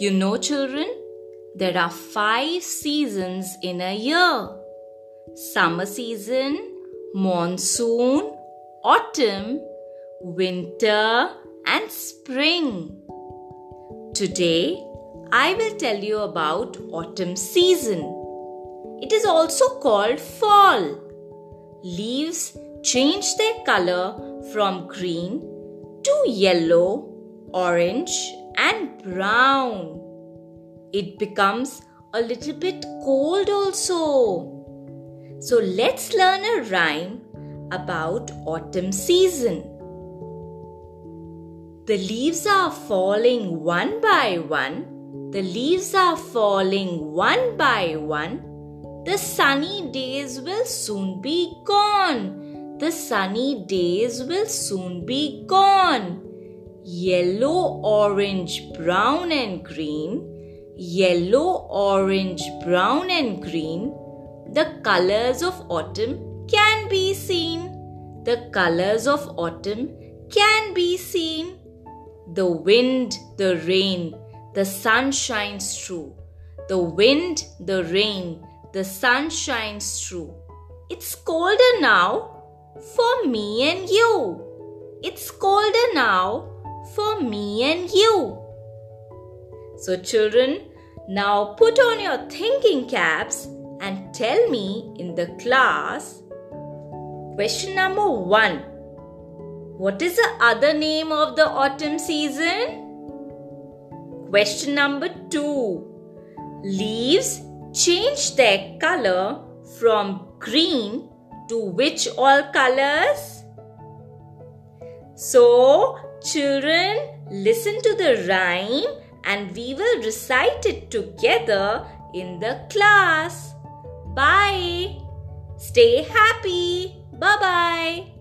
You know, children, there are five seasons in a year summer season, monsoon, autumn, winter, and spring. Today, I will tell you about autumn season. It is also called fall. Leaves change their color from green to yellow, orange, and brown. It becomes a little bit cold also. So let's learn a rhyme about autumn season. The leaves are falling one by one. The leaves are falling one by one. The sunny days will soon be gone. The sunny days will soon be gone yellow, orange, brown, and green, yellow, orange, brown, and green, the colors of autumn can be seen. The colors of autumn can be seen. The wind, the rain, the sun shines through. The wind, the rain, the sun shines through. It's colder now for me and you. It's colder now for me and you. So, children, now put on your thinking caps and tell me in the class. Question number one What is the other name of the autumn season? Question number two Leaves change their color from green to which all colors? So, Children, listen to the rhyme and we will recite it together in the class. Bye. Stay happy. Bye bye.